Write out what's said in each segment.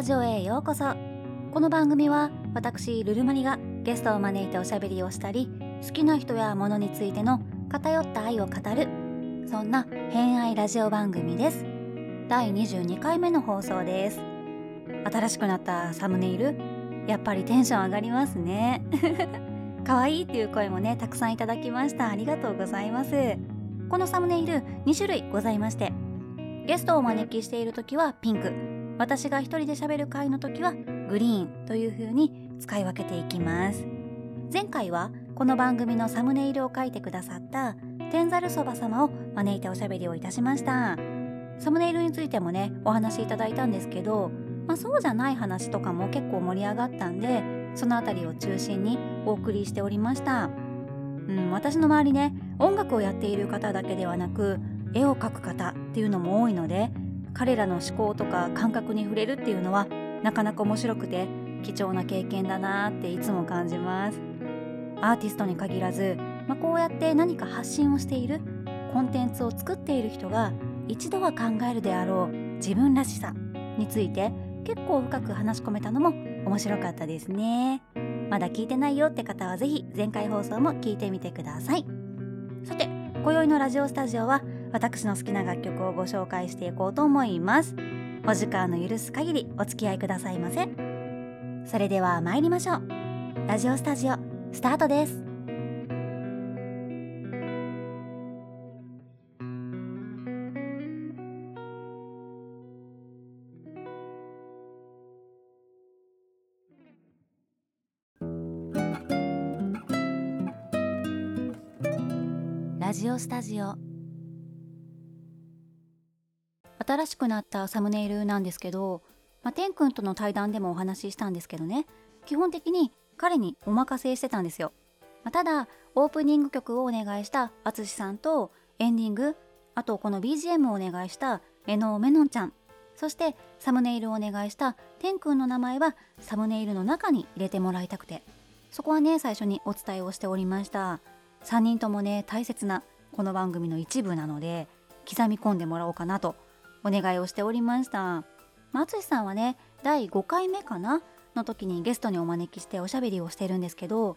ラジオへようこそ。この番組は私ルルマリがゲストを招いておしゃべりをしたり好きな人や物についての偏った愛を語るそんな偏愛ラジオ番組です。第22回目の放送です。新しくなったサムネイルやっぱりテンション上がりますね。可愛いっていう声もねたくさんいただきました。ありがとうございます。このサムネイル2種類ございましてゲストをお招きしている時はピンク。私が一人で喋る回の時はグリーンという風に使い分けていきます。前回はこの番組のサムネイルを書いてくださった天ざるそば様を招いておしゃべりをいたしました。サムネイルについてもねお話いただいたんですけど、まあ、そうじゃない話とかも結構盛り上がったんでその辺りを中心にお送りしておりました。うん、私の周りね音楽をやっている方だけではなく絵を描く方っていうのも多いので彼らの思考とか感覚に触れるっていうのはなかなか面白くて貴重な経験だなっていつも感じます。アーティストに限らず、まあ、こうやって何か発信をしているコンテンツを作っている人が一度は考えるであろう自分らしさについて結構深く話し込めたのも面白かったですね。まだ聞いてないよって方は是非前回放送も聞いてみてください。さて今宵のラジオスタジオは私の好きな楽曲をご紹介していこうと思います。お時間の許す限りお付き合いくださいませ。それでは参りましょう。ラジオスタジオスタートです。ラジオスタジオ新しくなったサムネイルなんですけど、まあ、天くんとの対談でもお話ししたんですけどね。基本的に彼にお任せしてたんですよ、まあ、ただオープニング曲をお願いした淳さんとエンディングあとこの BGM をお願いしたメノメノンちゃん。そしてサムネイルをお願いした天くんの名前はサムネイルの中に入れてもらいたくて。そこはね最初にお伝えをしておりました。3人ともね大切なこの番組の一部なので刻み込んでもらおうかなとお願いをしておりました。松さんはね第5回目かな？の時にゲストにお招きしておしゃべりをしてるんですけど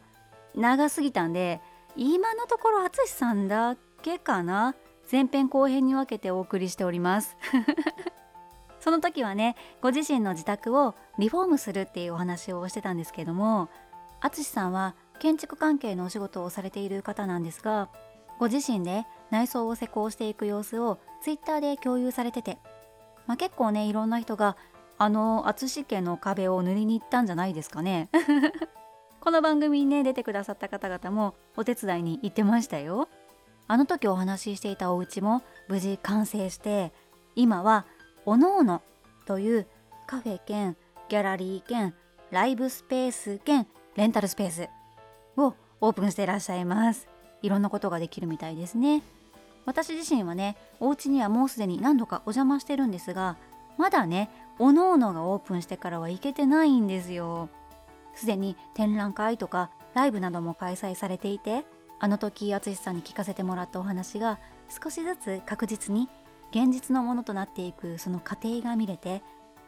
長すぎたんで今のところ淳さんだけかな？前編後編に分けてお送りしております。その時はねご自身の自宅をリフォームするっていうお話をしてたんですけども淳さんは建築関係のお仕事をされている方なんですがご自身で内装を施工していく様子をツイッターで共有されてて、まあ、結構ねいろんな人があの淳家の壁を塗りに行ったんじゃないですかね。この番組にね出てくださった方々もお手伝いに行ってましたよ。あの時お話ししていたお家も無事完成して今はおのおのというカフェ兼ギャラリー兼ライブスペース兼レンタルスペースをオープンしていらっしゃいます。いろんなことができるみたいですね私自身はねお家にはもうすでに何度かお邪魔してるんですがまだねおのおのがオープンしてからは行けてないんですよすでに展覧会とかライブなども開催されていてあの時淳さんに聞かせてもらったお話が少しずつ確実に現実のものとなっていくその過程が見れて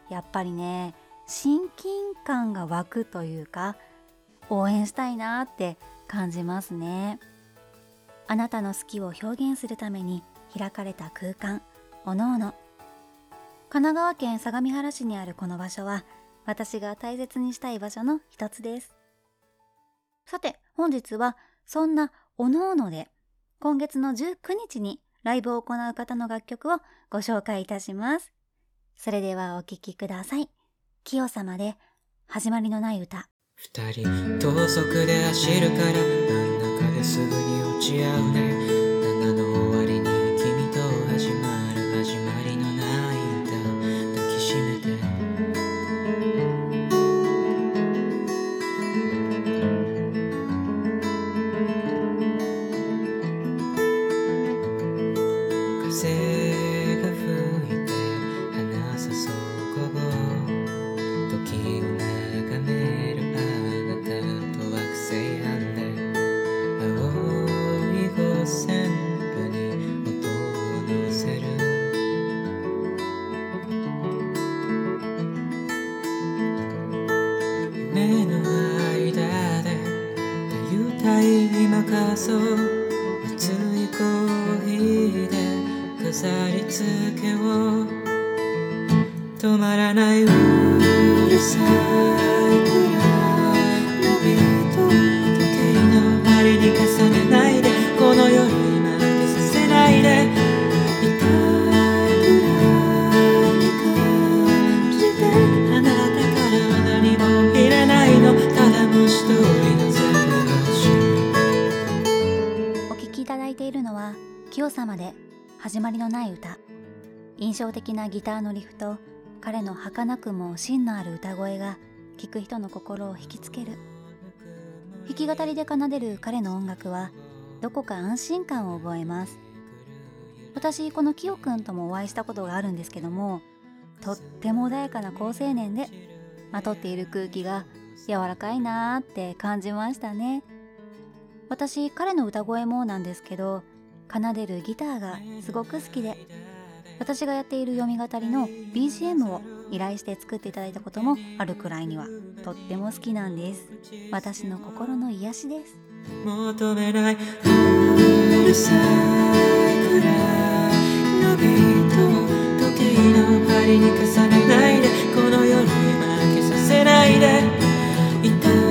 やっぱりね親近感が湧くというか応援したいなって感じますね。あなたの好きを表現するために開かれた空間おのおの。神奈川県相模原市にあるこの場所は私が大切にしたい場所の一つです。さて本日はそんなおのおので今月の19日にライブを行う方の楽曲をご紹介いたします。それではお聴きください。清様で始まりのない歌。二人等速で走るから真ん中ですち合うね7の終わりに君と始まる始まりのない歌抱きしめて。風が吹いて花さそうこぼ象的なギターのリフと彼の儚くも芯のある歌声が聴く人の心を引きつける。弾き語りで奏でる彼の音楽はどこか安心感を覚えます。私このキヨくんともお会いしたことがあるんですけどもとっても穏やかな好青年でまとっている空気が柔らかいなーって感じましたね。私彼の歌声もなんですけど奏でるギターがすごく好きで私がやっている読み語りの BGM を依頼して作っていただいたこともあるくらいにはとっても好きなんです。私の心の癒しです。求めないうるさいくらいのビート時計の針に重ねないでこの夜今消させないで痛い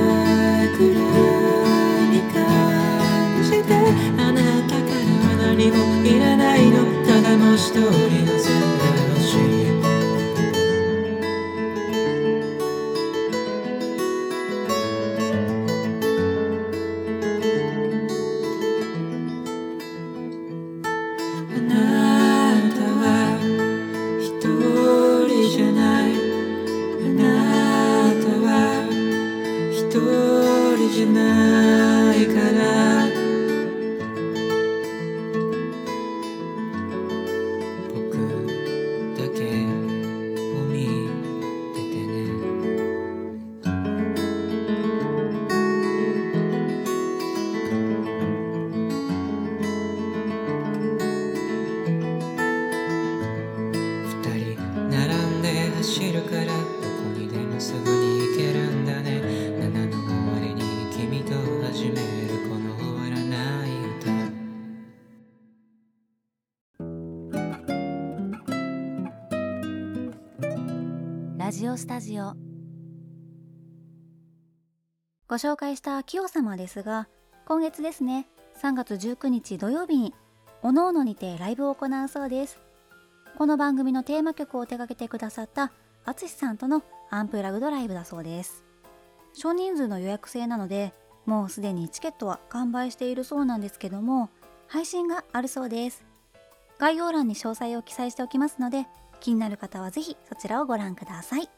ご紹介した「清様」ですが今月ですね3月19日土曜日におのおのにてライブを行うそうです。この番組のテーマ曲を手掛けてくださった淳さんとのアンプラグドライブだそうです。少人数の予約制なのでもうすでにチケットは完売しているそうなんですけども配信があるそうです。概要欄に詳細を記載しておきますので気になる方はぜひそちらをご覧ください。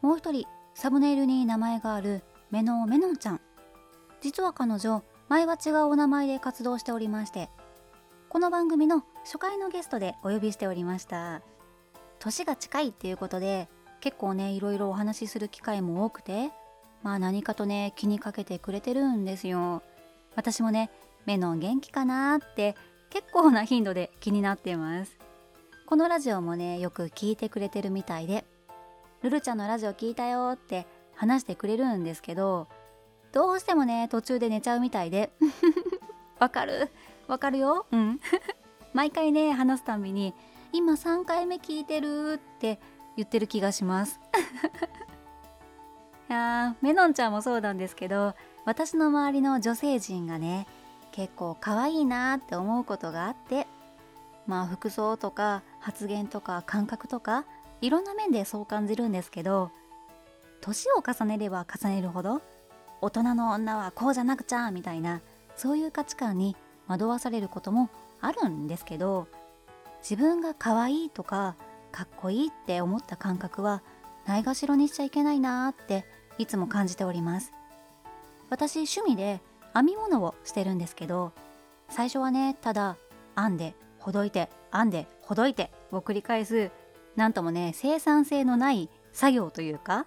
もう一人サムネイルに名前があるメノメノンちゃん。実は彼女前は違うお名前で活動しておりましてこの番組の初回のゲストでお呼びしておりました。年が近いっていうことで結構ねいろいろお話しする機会も多くてまあ何かとね気にかけてくれてるんですよ。私もねメノン元気かなって結構な頻度で気になってます。このラジオもねよく聞いてくれてるみたいでルルちゃんのラジオ聞いたよって話してくれるんですけどどうしてもね途中で寝ちゃうみたいで わかる？わかるよ？うん。毎回ね話すたびに今3回目聞いてるって言ってる気がします。いやーメノンちゃんもそうなんですけど私の周りの女性陣がね結構可愛いなって思うことがあってまあ服装とか発言とか感覚とかいろんな面でそう感じるんですけど年を重ねれば重ねるほど大人の女はこうじゃなくちゃみたいなそういう価値観に惑わされることもあるんですけど自分が可愛いとかかっこいいって思った感覚はないがしろにしちゃいけないなーっていつも感じております。私趣味で編み物をしてるんですけど最初はねただ編んでほどいて編んでほどいてを繰り返すなんともね生産性のない作業というか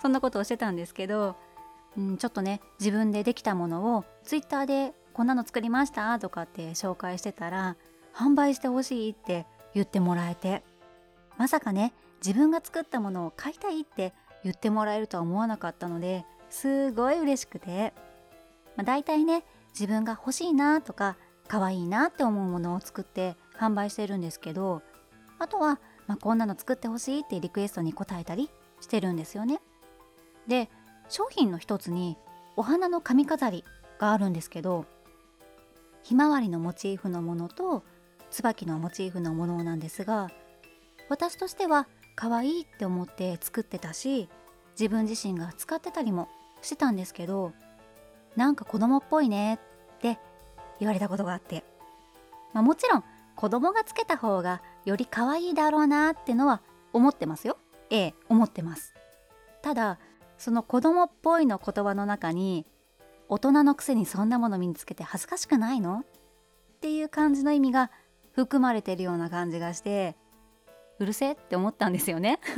そんなことをしてたんですけど、うん、ちょっとね自分でできたものをツイッターでこんなの作りました？とかって紹介してたら販売してほしいって言ってもらえてまさかね自分が作ったものを買いたいって言ってもらえるとは思わなかったのですごい嬉しくてまあ、大体ね自分が欲しいなとか可愛いなって思うものを作って販売してるんですけどあとは、まあ、こんなの作ってほしいってリクエストに応えたりしてるんですよね。で商品の一つにお花の髪飾りがあるんですけどひまわりのモチーフのものと椿のモチーフのものなんですが私としては可愛いって思って作ってたし自分自身が使ってたりもしてたんですけどなんか子供っぽいねって言われたことがあって、まあ、もちろん子供がつけた方がより可愛いだろうなってのは思ってますよ。ええ思ってます。ただその子供っぽいの言葉の中に大人のくせにそんなもの身につけて恥ずかしくないの？っていう感じの意味が含まれてるような感じがしてうるせえって思ったんですよね。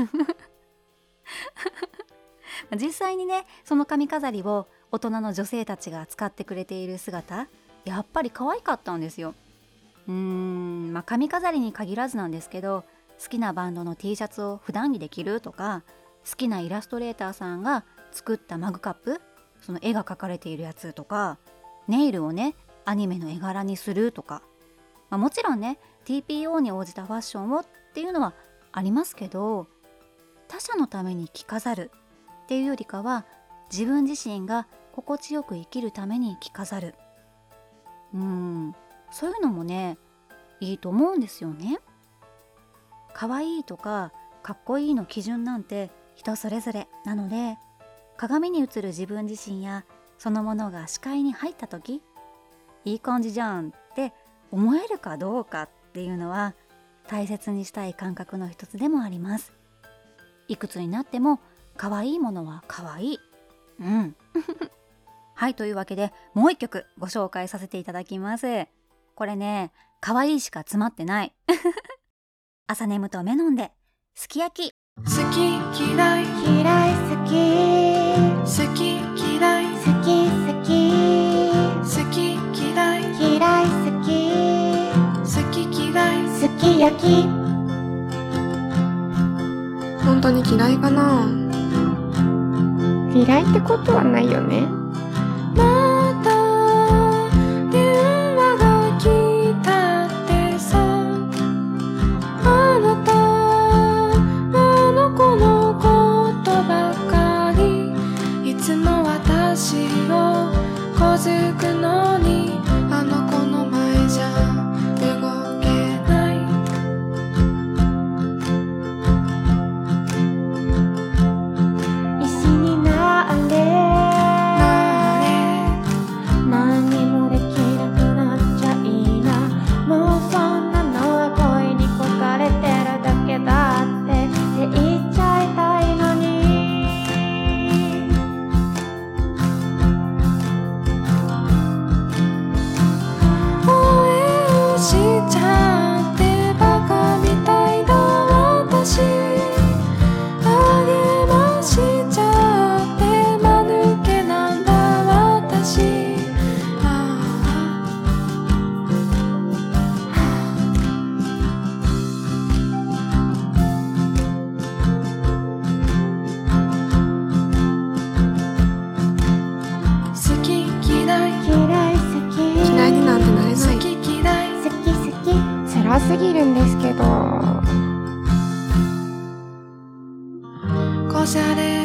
実際にねその髪飾りを大人の女性たちが使ってくれている姿やっぱり可愛かったんですよ。うーんまあ髪飾りに限らずなんですけど好きなバンドの T シャツを普段着で着るとか好きなイラストレーターさんが作ったマグカップその絵が描かれているやつとかネイルをねアニメの絵柄にするとか、まあ、もちろんね TPO に応じたファッションをっていうのはありますけど他者のために着飾るっていうよりかは自分自身が心地よく生きるために着飾る。うんそういうのもねいいと思うんですよね。可愛いとかかっこいいの基準なんて人それぞれなので鏡に映る自分自身やそのものが視界に入った時いい感じじゃんって思えるかどうかっていうのは大切にしたい感覚の一つでもあります。いくつになっても可愛いものは可愛い。うん。はいというわけでもう一曲ご紹介させていただきます。これね可愛いしか詰まってない。朝眠とメノンですき焼き好き嫌い。嫌い好き。好き嫌い。好き好き。好き嫌い。嫌い好き。好き嫌い。すき焼き。本当に嫌いかな。嫌いってことはないよねこじ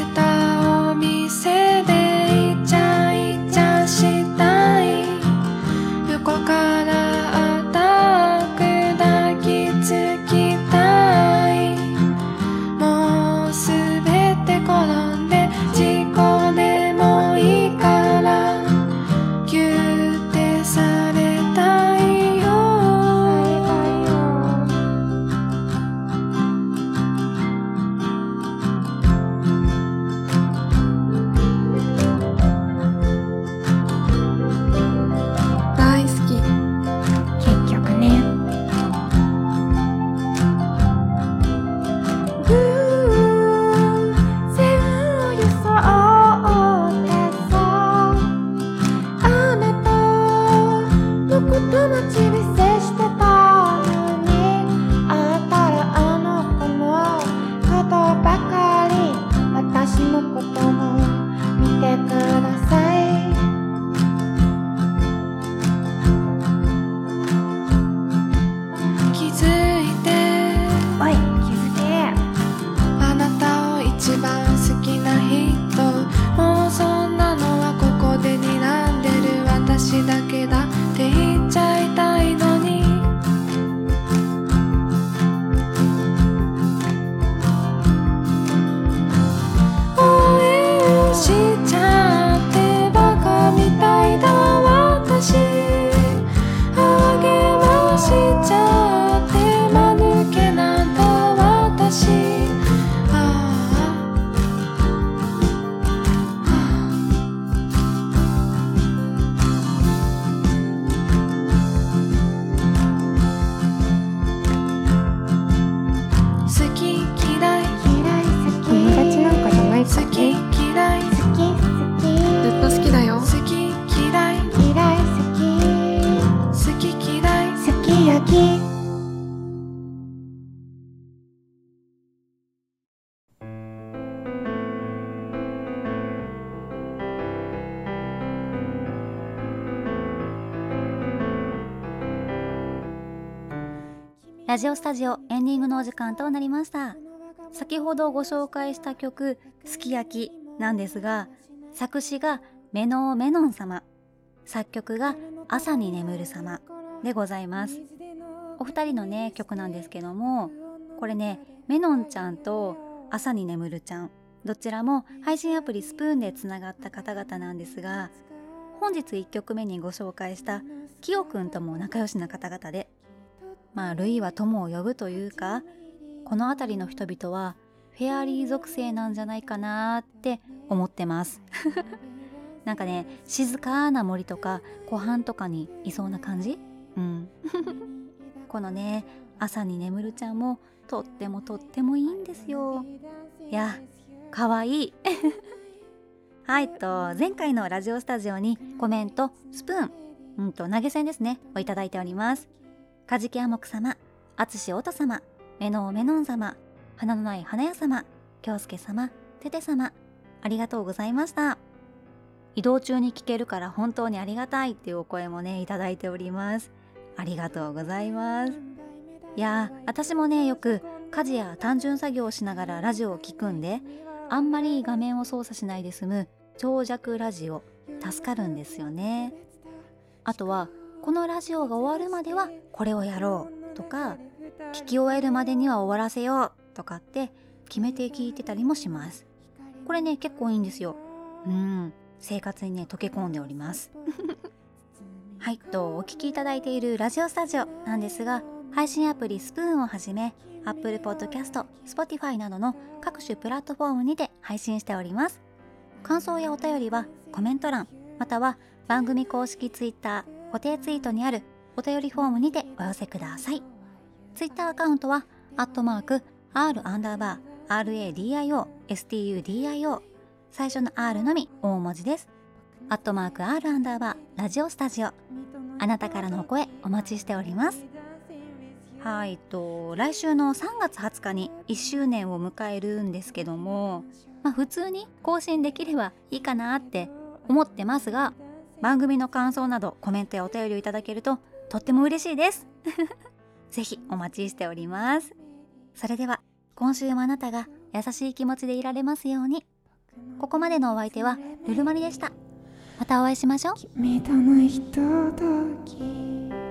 ラジオスタジオエンディングのお時間となりました。先ほどご紹介した曲すき焼きなんですが作詞がメノーメノン様。作曲が朝に眠る様でございます。お二人のね曲なんですけどもこれねメノンちゃんと朝に眠るちゃん。どちらも配信アプリスプーンでつながった方々なんですが本日1曲目にご紹介したキヨくんとも仲良しな方々でまあルイは友を呼ぶというかこの辺りの人々はフェアリー属性なんじゃないかなって思ってます。なんかね静かな森とか湖畔とかにいそうな感じ？うん。このね朝に眠るちゃんもとってもとってもいいんですよ。いやかわいい。はいと前回のラジオスタジオにコメントスプーンうんと投げ銭ですねをいただいております。カジキアモク様淳オト様メノーメノン様花のない花屋様京介様テテ様ありがとうございました。移動中に聞けるから本当にありがたいっていうお声もねいただいております。ありがとうございます。いやー私もねよく家事や単純作業をしながらラジオを聞くんであんまり画面を操作しないで済む長尺ラジオ助かるんですよね。あとはこのラジオが終わるまではこれをやろうとか聞き終えるまでには終わらせようとかって決めて聞いてたりもします。これね結構いいんですよ。うん。生活にね溶け込んでおります。はいとお聞きいただいているラジオスタジオなんですが配信アプリスプーンをはじめ Apple Podcast、Spotify などの各種プラットフォームにて配信しております。感想やお便りはコメント欄または番組公式 Twitter 固定ツイートにあるお便りフォームにてお寄せください。Twitter アカウントはアットマーク R アンダーバー RADIO STUDIO 最初の R のみ大文字です。アットマーク R アンダーバーラジオスタジオ。あなたからのお声お待ちしております。はいと来週の3月20日に1周年を迎えるんですけどもまあ普通に更新できればいいかなって思ってますが番組の感想などコメントやお便りをいただけるととっても嬉しいです。ぜひお待ちしております。それでは今週もあなたが優しい気持ちでいられますように。ここまでのお相手はルルマリでした。またお会いしましょう。君とのひととき。